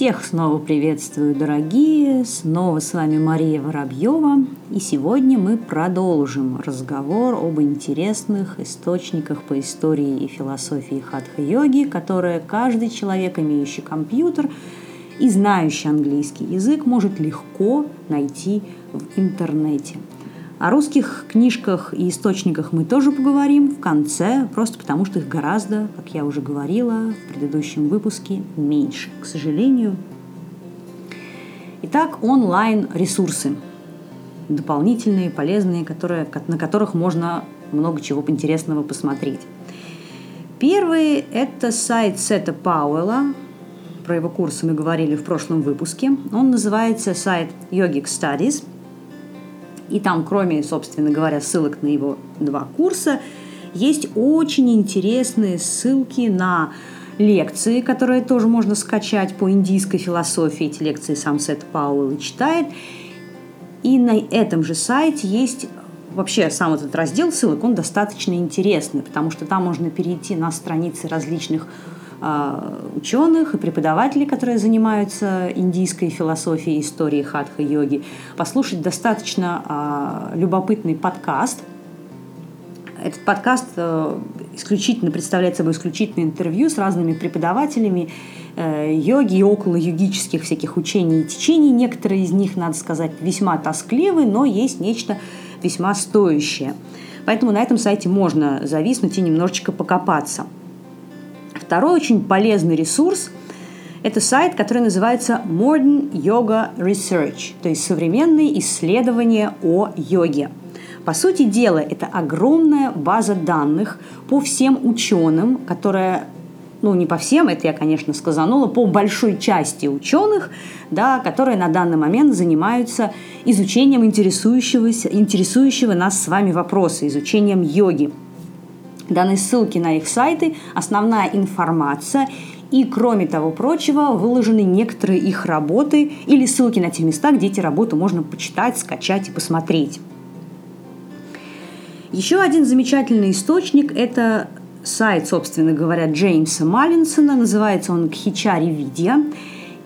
Всех снова приветствую, дорогие! Снова с вами Мария Воробьева. И сегодня мы продолжим разговор об интересных источниках по истории и философии хатха-йоги, которые каждый человек, имеющий компьютер и знающий английский язык, может легко найти в интернете – о русских книжках и источниках мы тоже поговорим в конце, просто потому что их гораздо, как я уже говорила в предыдущем выпуске, меньше, к сожалению. Итак, онлайн-ресурсы дополнительные, полезные, которые, на которых можно много чего интересного посмотреть. Первый – это сайт Сета Пауэлла. Про его курсы мы говорили в прошлом выпуске. Он называется сайт Yogic Studies – и там, кроме, собственно говоря, ссылок на его два курса, есть очень интересные ссылки на лекции, которые тоже можно скачать по индийской философии. Эти лекции сам Сет Пауэлл читает. И на этом же сайте есть вообще сам этот раздел ссылок, он достаточно интересный, потому что там можно перейти на страницы различных ученых и преподавателей, которые занимаются индийской философией, историей хатха-йоги, послушать достаточно а, любопытный подкаст. Этот подкаст э, исключительно представляет собой исключительное интервью с разными преподавателями э, йоги и около йогических всяких учений и течений. Некоторые из них, надо сказать, весьма тоскливы, но есть нечто весьма стоящее. Поэтому на этом сайте можно зависнуть и немножечко покопаться – Второй очень полезный ресурс – это сайт, который называется Modern Yoga Research, то есть современные исследования о йоге. По сути дела, это огромная база данных по всем ученым, которая ну, не по всем, это я, конечно, сказанула, по большой части ученых, да, которые на данный момент занимаются изучением интересующего, интересующего нас с вами вопроса, изучением йоги даны ссылки на их сайты, основная информация и, кроме того прочего, выложены некоторые их работы или ссылки на те места, где эти работы можно почитать, скачать и посмотреть. Еще один замечательный источник – это сайт, собственно говоря, Джеймса Маллинсона. Называется он «Кхичари Видия».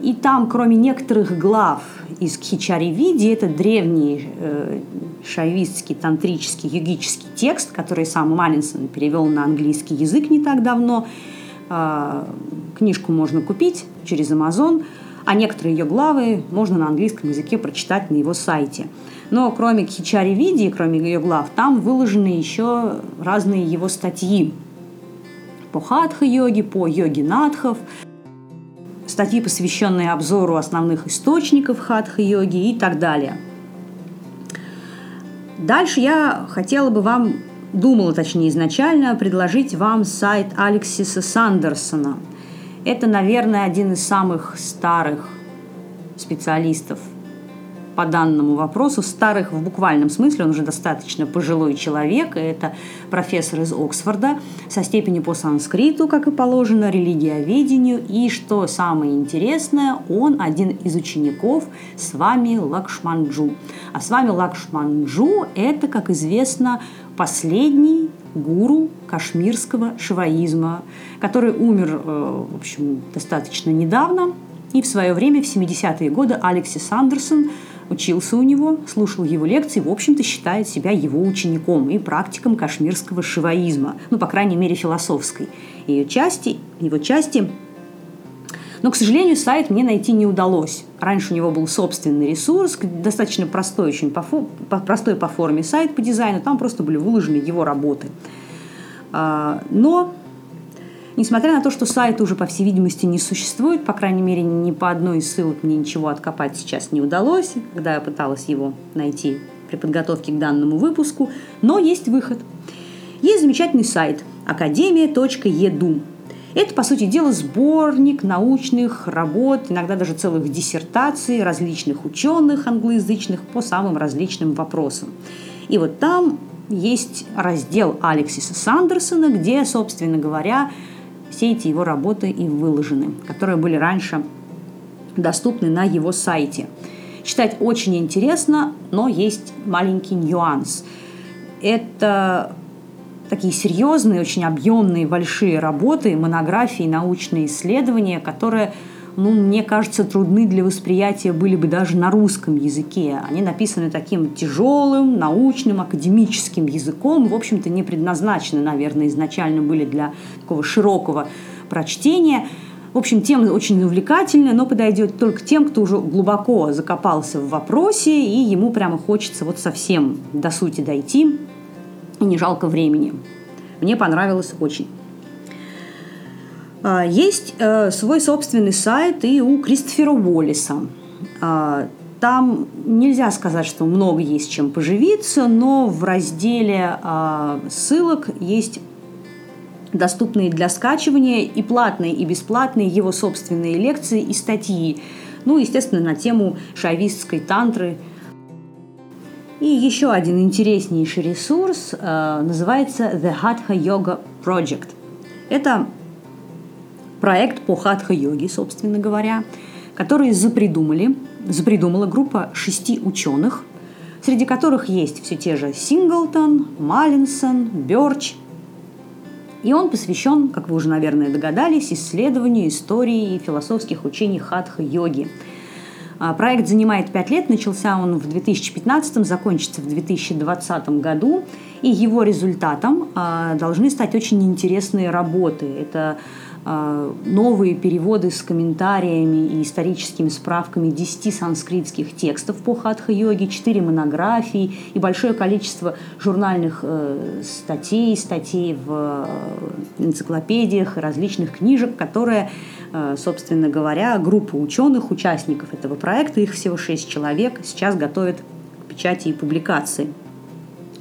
И там, кроме некоторых глав из Кхичари Види, это древний э, шайвистский, тантрический, йогический текст, который сам Маллинсон перевел на английский язык не так давно. Э, книжку можно купить через Amazon, а некоторые ее главы можно на английском языке прочитать на его сайте. Но кроме Кхичари Види, кроме ее глав, там выложены еще разные его статьи по хатха-йоге, по йоге надхов, статьи, посвященные обзору основных источников хатха-йоги и так далее. Дальше я хотела бы вам, думала точнее изначально, предложить вам сайт Алексиса Сандерсона. Это, наверное, один из самых старых специалистов – по данному вопросу, старых в буквальном смысле, он уже достаточно пожилой человек, это профессор из Оксфорда. Со степенью по санскриту, как и положено, религиоведению, и, что самое интересное, он один из учеников с вами Лакшманджу. А с вами Лакшманджу – это, как известно, последний гуру кашмирского шиваизма, который умер, э, в общем, достаточно недавно, и в свое время, в 70-е годы, Алексис Андерсон учился у него, слушал его лекции, в общем-то считает себя его учеником и практиком кашмирского шиваизма, ну, по крайней мере, философской ее части, его части. Но, к сожалению, сайт мне найти не удалось. Раньше у него был собственный ресурс, достаточно простой, очень по, по, простой по форме сайт по дизайну, там просто были выложены его работы. А, но Несмотря на то, что сайта уже, по всей видимости, не существует, по крайней мере, ни по одной из ссылок мне ничего откопать сейчас не удалось, когда я пыталась его найти при подготовке к данному выпуску, но есть выход. Есть замечательный сайт академия.edu. Это, по сути дела, сборник научных работ, иногда даже целых диссертаций различных ученых англоязычных по самым различным вопросам. И вот там есть раздел Алексиса Сандерсона, где, собственно говоря, все эти его работы и выложены, которые были раньше доступны на его сайте. Читать очень интересно, но есть маленький нюанс. Это такие серьезные, очень объемные, большие работы, монографии, научные исследования, которые ну, мне кажется, трудны для восприятия были бы даже на русском языке. Они написаны таким тяжелым, научным, академическим языком, в общем-то, не предназначены, наверное, изначально были для такого широкого прочтения. В общем, тема очень увлекательная, но подойдет только тем, кто уже глубоко закопался в вопросе, и ему прямо хочется вот совсем до сути дойти, и не жалко времени. Мне понравилось очень. А, есть э, свой собственный сайт и у Кристофера Уоллиса. А, там нельзя сказать, что много есть чем поживиться, но в разделе а, ссылок есть доступные для скачивания и платные, и бесплатные его собственные лекции и статьи. Ну, естественно, на тему шавистской тантры. И еще один интереснейший ресурс э, называется The Hatha Yoga Project. Это проект по хатха-йоге, собственно говоря, который запридумали, запридумала группа шести ученых, среди которых есть все те же Синглтон, Маллинсон, Бёрч. И он посвящен, как вы уже, наверное, догадались, исследованию истории и философских учений хатха-йоги. А, проект занимает пять лет, начался он в 2015, закончится в 2020 году, и его результатом а, должны стать очень интересные работы. Это новые переводы с комментариями и историческими справками 10 санскритских текстов по хатха-йоге, 4 монографии и большое количество журнальных э, статей, статей в э, энциклопедиях, различных книжек, которые, э, собственно говоря, группа ученых, участников этого проекта, их всего 6 человек, сейчас готовят к печати и публикации.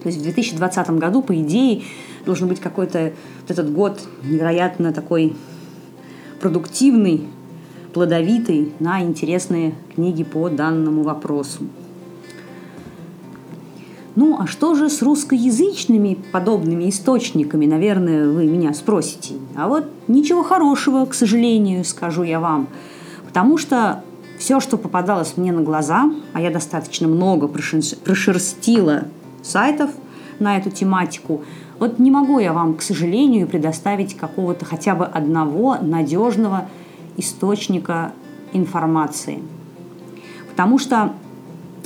То есть в 2020 году, по идее, должен быть какой-то вот этот год невероятно такой продуктивный, плодовитый на интересные книги по данному вопросу. Ну, а что же с русскоязычными подобными источниками, наверное, вы меня спросите. А вот ничего хорошего, к сожалению, скажу я вам. Потому что все, что попадалось мне на глаза, а я достаточно много прошерстила сайтов на эту тематику, вот не могу я вам, к сожалению, предоставить какого-то хотя бы одного надежного источника информации. Потому что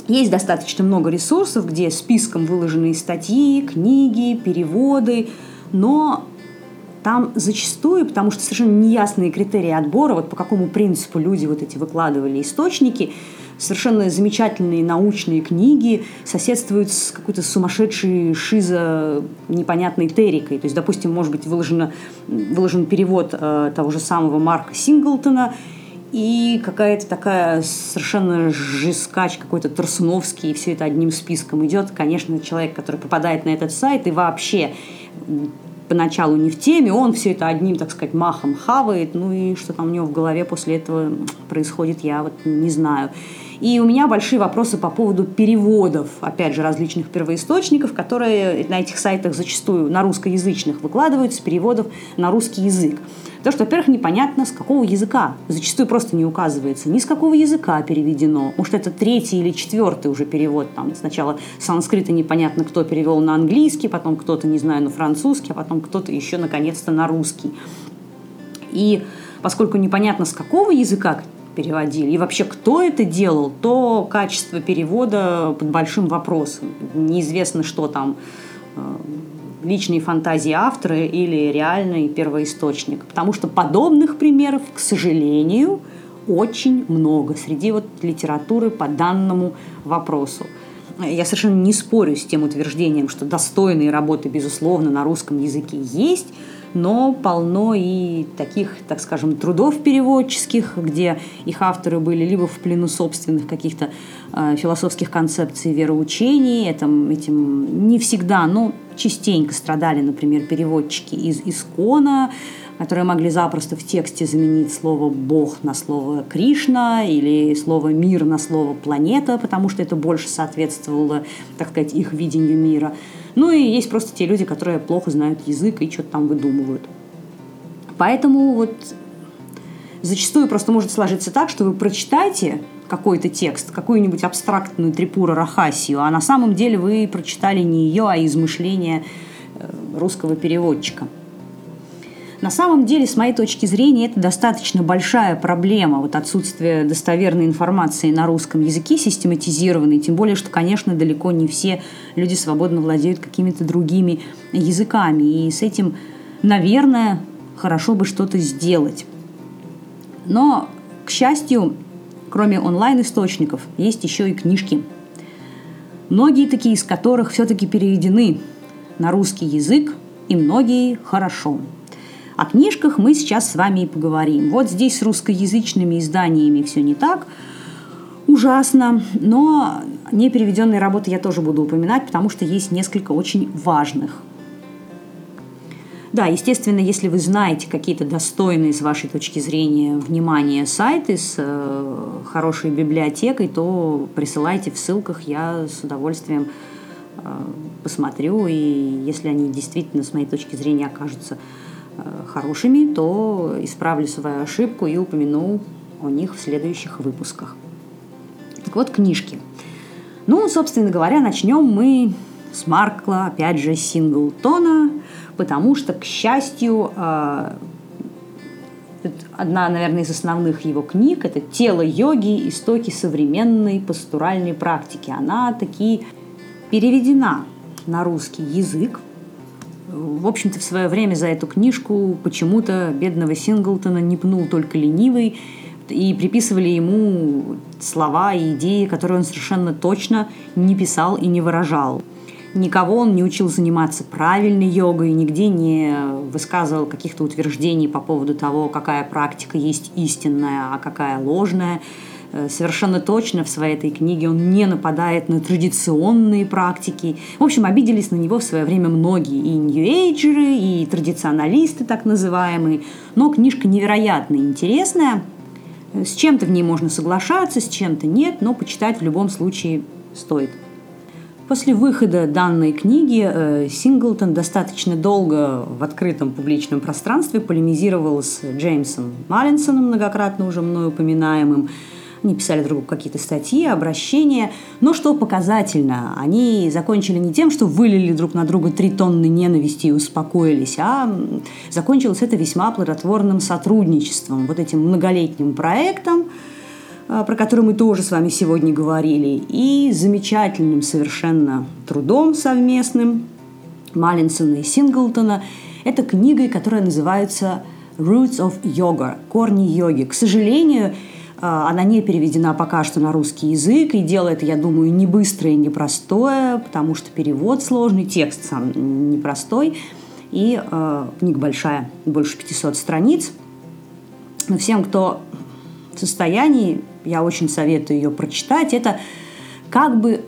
есть достаточно много ресурсов, где списком выложены статьи, книги, переводы, но там зачастую, потому что совершенно неясные критерии отбора, вот по какому принципу люди вот эти выкладывали источники, совершенно замечательные научные книги соседствуют с какой-то сумасшедшей шизо непонятной терикой. То есть, допустим, может быть выложено, выложен перевод э, того же самого Марка Синглтона, и какая-то такая совершенно жескач какой-то Тарсуновский, и все это одним списком идет. Конечно, человек, который попадает на этот сайт и вообще поначалу не в теме, он все это одним, так сказать, махом хавает, ну и что там у него в голове после этого происходит, я вот не знаю. И у меня большие вопросы по поводу переводов, опять же, различных первоисточников, которые на этих сайтах зачастую на русскоязычных выкладываются, переводов на русский язык. Потому что, во-первых, непонятно, с какого языка. Зачастую просто не указывается, ни с какого языка переведено. Может, это третий или четвертый уже перевод. Там сначала санскрита непонятно, кто перевел на английский, потом кто-то, не знаю, на французский, а потом кто-то еще, наконец-то, на русский. И поскольку непонятно, с какого языка переводили, и вообще кто это делал, то качество перевода под большим вопросом. Неизвестно, что там э, личные фантазии автора или реальный первоисточник. Потому что подобных примеров, к сожалению, очень много среди вот литературы по данному вопросу. Я совершенно не спорю с тем утверждением, что достойные работы, безусловно, на русском языке есть, но полно и таких, так скажем, трудов переводческих, где их авторы были либо в плену собственных каких-то э, философских концепций вероучений, этим, этим не всегда, но частенько страдали, например, переводчики из Искона, которые могли запросто в тексте заменить слово «бог» на слово «Кришна» или слово «мир» на слово «планета», потому что это больше соответствовало, так сказать, их видению мира. Ну и есть просто те люди, которые плохо знают язык и что-то там выдумывают. Поэтому вот зачастую просто может сложиться так, что вы прочитаете какой-то текст, какую-нибудь абстрактную трипура Рахасию, а на самом деле вы прочитали не ее, а измышления э, русского переводчика – На самом деле, с моей точки зрения, это достаточно большая проблема, вот отсутствие достоверной информации на русском языке систематизированной, тем более, что, конечно, далеко не все люди свободно владеют какими-то другими языками, и с этим, наверное, хорошо бы что-то сделать. Но, к счастью, кроме онлайн-источников, есть еще и книжки. Многие такие из которых все-таки переведены на русский язык, и многие хорошо. О книжках мы сейчас с вами и поговорим. Вот здесь с русскоязычными изданиями все не так ужасно, но непереведенные работы я тоже буду упоминать, потому что есть несколько очень важных. Да, естественно, если вы знаете какие-то достойные с вашей точки зрения внимания сайты с э, хорошей библиотекой, то присылайте в ссылках, я с удовольствием э, посмотрю, и если они действительно с моей точки зрения окажутся хорошими, то исправлю свою ошибку и упомяну о них в следующих выпусках. Так вот, книжки. Ну, собственно говоря, начнем мы с Маркла, опять же, Синглтона, потому что, к счастью, э, одна, наверное, из основных его книг – это «Тело йоги. Истоки современной пастуральной практики». Она таки переведена на русский язык, в общем-то, в свое время за эту книжку почему-то бедного Синглтона не пнул только ленивый, и приписывали ему слова и идеи, которые он совершенно точно не писал и не выражал. Никого он не учил заниматься правильной йогой, нигде не высказывал каких-то утверждений по поводу того, какая практика есть истинная, а какая ложная. Э, совершенно точно в своей этой книге он не нападает на традиционные практики. В общем, обиделись на него в свое время многие, и нью-эйджеры, и традиционалисты так называемые. Но книжка невероятно интересная. С чем-то в ней можно соглашаться, с чем-то нет, но почитать в любом случае стоит. После выхода данной книги э, Синглтон достаточно долго в открытом публичном пространстве полемизировал с Джеймсом Маллинсоном, многократно уже мною упоминаемым, они писали друг другу какие-то статьи, обращения. Но что показательно, они закончили не тем, что вылили друг на друга три тонны ненависти и успокоились, а закончилось это весьма плодотворным сотрудничеством, вот этим многолетним проектом, а, про который мы тоже с вами сегодня говорили, и замечательным совершенно трудом совместным Маллинсона и Синглтона. Это книгой, которая называется «Roots of Yoga» – «Корни йоги». К сожалению, она не переведена пока что на русский язык, и дело это, я думаю, не быстрое и непростое, потому что перевод сложный, текст сам непростой, и э, книга большая, больше 500 страниц. Но всем, кто в состоянии, я очень советую ее прочитать. Это как бы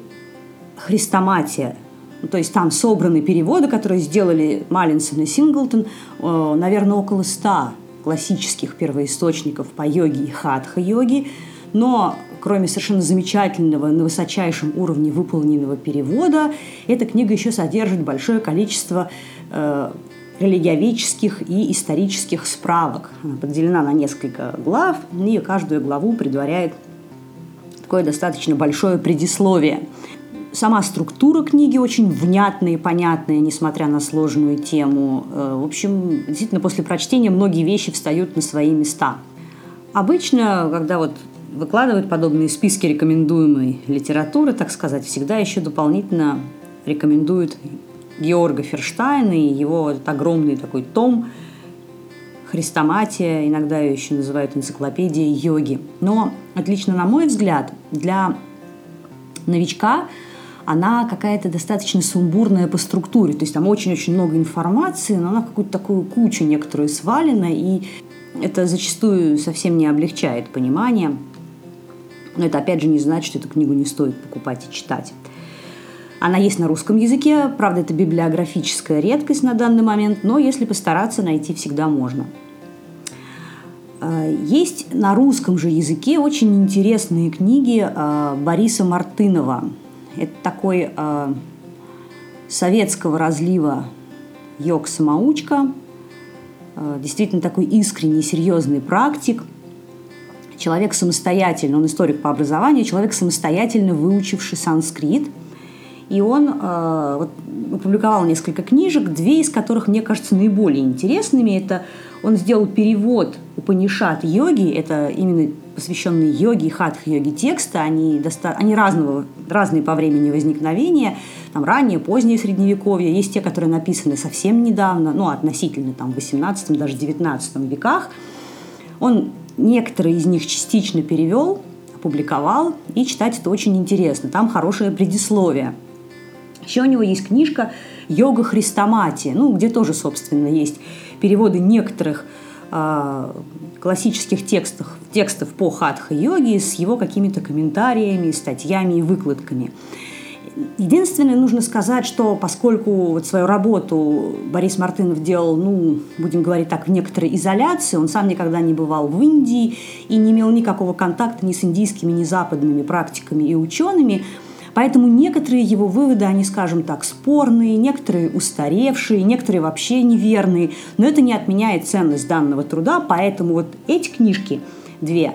хрестоматия, ну, то есть там собраны переводы, которые сделали Маллинсон и Синглтон, э, наверное, около ста классических первоисточников по йоге и хатха-йоге, но кроме совершенно замечательного на высочайшем уровне выполненного перевода, эта книга еще содержит большое количество э, религиоведческих и исторических справок. Она поделена на несколько глав, и каждую главу предваряет такое достаточно большое предисловие сама структура книги очень внятная и понятная, несмотря на сложную тему. Э, в общем, действительно, после прочтения многие вещи встают на свои места. Обычно, когда вот выкладывают подобные списки рекомендуемой литературы, так сказать, всегда еще дополнительно рекомендуют Георга Ферштайна и его этот огромный такой том «Христоматия», иногда ее еще называют энциклопедией йоги. Но отлично, на мой взгляд, для новичка – она какая-то достаточно сумбурная по структуре. То есть там очень-очень много информации, но она в какую-то такую кучу некоторую свалена, и это зачастую совсем не облегчает понимание. Но это опять же не значит, что эту книгу не стоит покупать и читать. Она есть на русском языке, правда, это библиографическая редкость на данный момент, но если постараться, найти всегда можно. А, есть на русском же языке очень интересные книги а, Бориса Мартынова это такой э, советского разлива йог-самоучка, э, действительно такой искренний, серьезный практик, человек самостоятельно, он историк по образованию, человек самостоятельно выучивший санскрит. И он э, вот, опубликовал несколько книжек, две из которых мне кажутся наиболее интересными. Это он сделал перевод Упанишат йоги, это именно посвященные йоге и хатха-йоге тексты, они, доста... они разного, разные по времени возникновения, там раннее, позднее средневековье, есть те, которые написаны совсем недавно, ну, относительно там в 18 даже 19 веках. Он некоторые из них частично перевел, опубликовал, и читать это очень интересно. Там хорошее предисловие. Еще у него есть книжка «Йога Христоматия», ну, где тоже, собственно, есть переводы некоторых э, классических текстов, текстов по хатха-йоге с его какими-то комментариями, статьями и выкладками. Единственное, нужно сказать, что поскольку вот свою работу Борис Мартынов делал, ну, будем говорить так, в некоторой изоляции, он сам никогда не бывал в Индии и не имел никакого контакта ни с индийскими, ни западными практиками и учеными, Поэтому некоторые его выводы, они, скажем так, спорные, некоторые устаревшие, некоторые вообще неверные. Но это не отменяет ценность данного труда, поэтому вот эти книжки, две,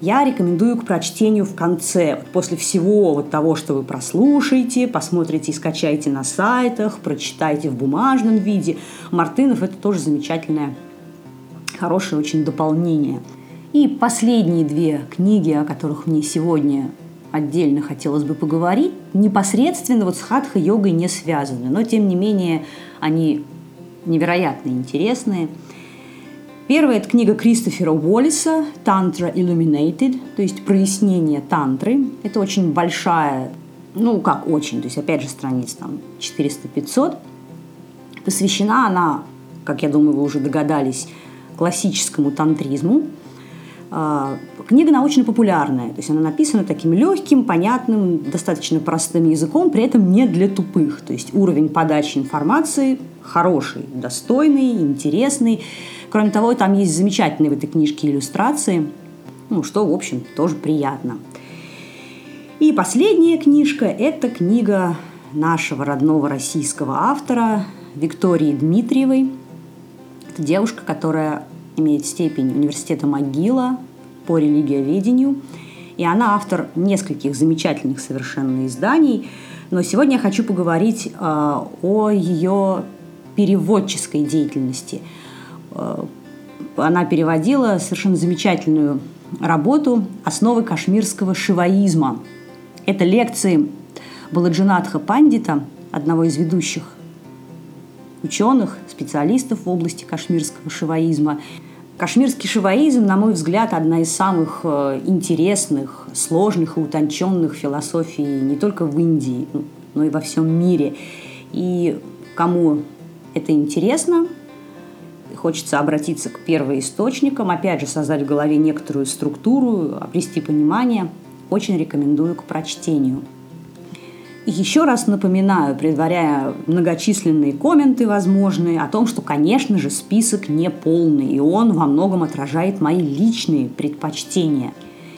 я рекомендую к прочтению в конце. Вот после всего вот того, что вы прослушаете, посмотрите и скачаете на сайтах, прочитайте в бумажном виде. Мартынов – это тоже замечательное, хорошее очень дополнение. И последние две книги, о которых мне сегодня отдельно хотелось бы поговорить, непосредственно вот с хатха-йогой не связаны, но тем не менее они невероятно интересные. Первая – это книга Кристофера Уоллиса «Тантра Illuminated», то есть прояснение тантры. Это очень большая, ну как очень, то есть опять же страниц там 400-500. Посвящена она, как я думаю, вы уже догадались, классическому тантризму – книга научно-популярная, то есть она написана таким легким, понятным, достаточно простым языком, при этом не для тупых. То есть уровень подачи информации хороший, достойный, интересный. Кроме того, там есть замечательные в этой книжке иллюстрации, ну, что, в общем, тоже приятно. И последняя книжка – это книга нашего родного российского автора Виктории Дмитриевой. Это девушка, которая имеет степень университета МcГилла по религиоведению. И она автор нескольких замечательных совершенно изданий. Но сегодня я хочу поговорить э, о ее переводческой деятельности. Э, она переводила совершенно замечательную работу «Основы кашмирского шиваизма». Это лекции Баладжинатха Пандита, одного из ведущих ученых, специалистов в области кашмирского шиваизма. Кашмирский шиваизм, на мой взгляд, одна из самых э, интересных, сложных и утонченных философий не только в Индии, но и во всем мире. И кому это интересно, хочется обратиться к первоисточникам, опять же, создать в голове некоторую структуру, обрести понимание, очень рекомендую к прочтению – еще раз напоминаю, предваряя многочисленные комменты возможные, о том, что, конечно же, список не полный, и он во многом отражает мои личные предпочтения.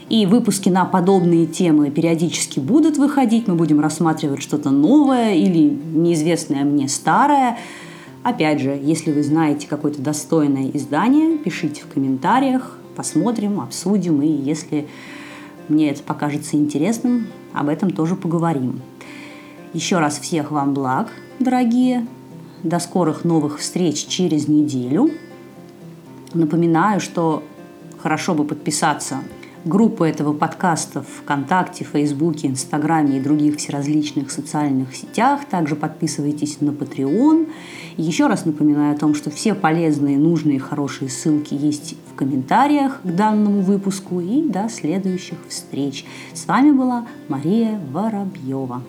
И выпуски на подобные темы периодически будут выходить, мы будем рассматривать что-то новое или неизвестное мне старое. Опять же, если вы знаете какое-то достойное издание, пишите в комментариях, посмотрим, обсудим, и если мне это покажется интересным, об этом тоже поговорим. Еще раз всех вам благ, дорогие. До скорых новых встреч через неделю. Напоминаю, что хорошо бы подписаться группу этого подкаста в ВКонтакте, Фейсбуке, Инстаграме и других всеразличных социальных сетях. Также подписывайтесь на Patreon. Еще раз напоминаю о том, что все полезные, нужные, хорошие ссылки есть в комментариях к данному выпуску. И до следующих встреч. С вами была Мария Воробьева.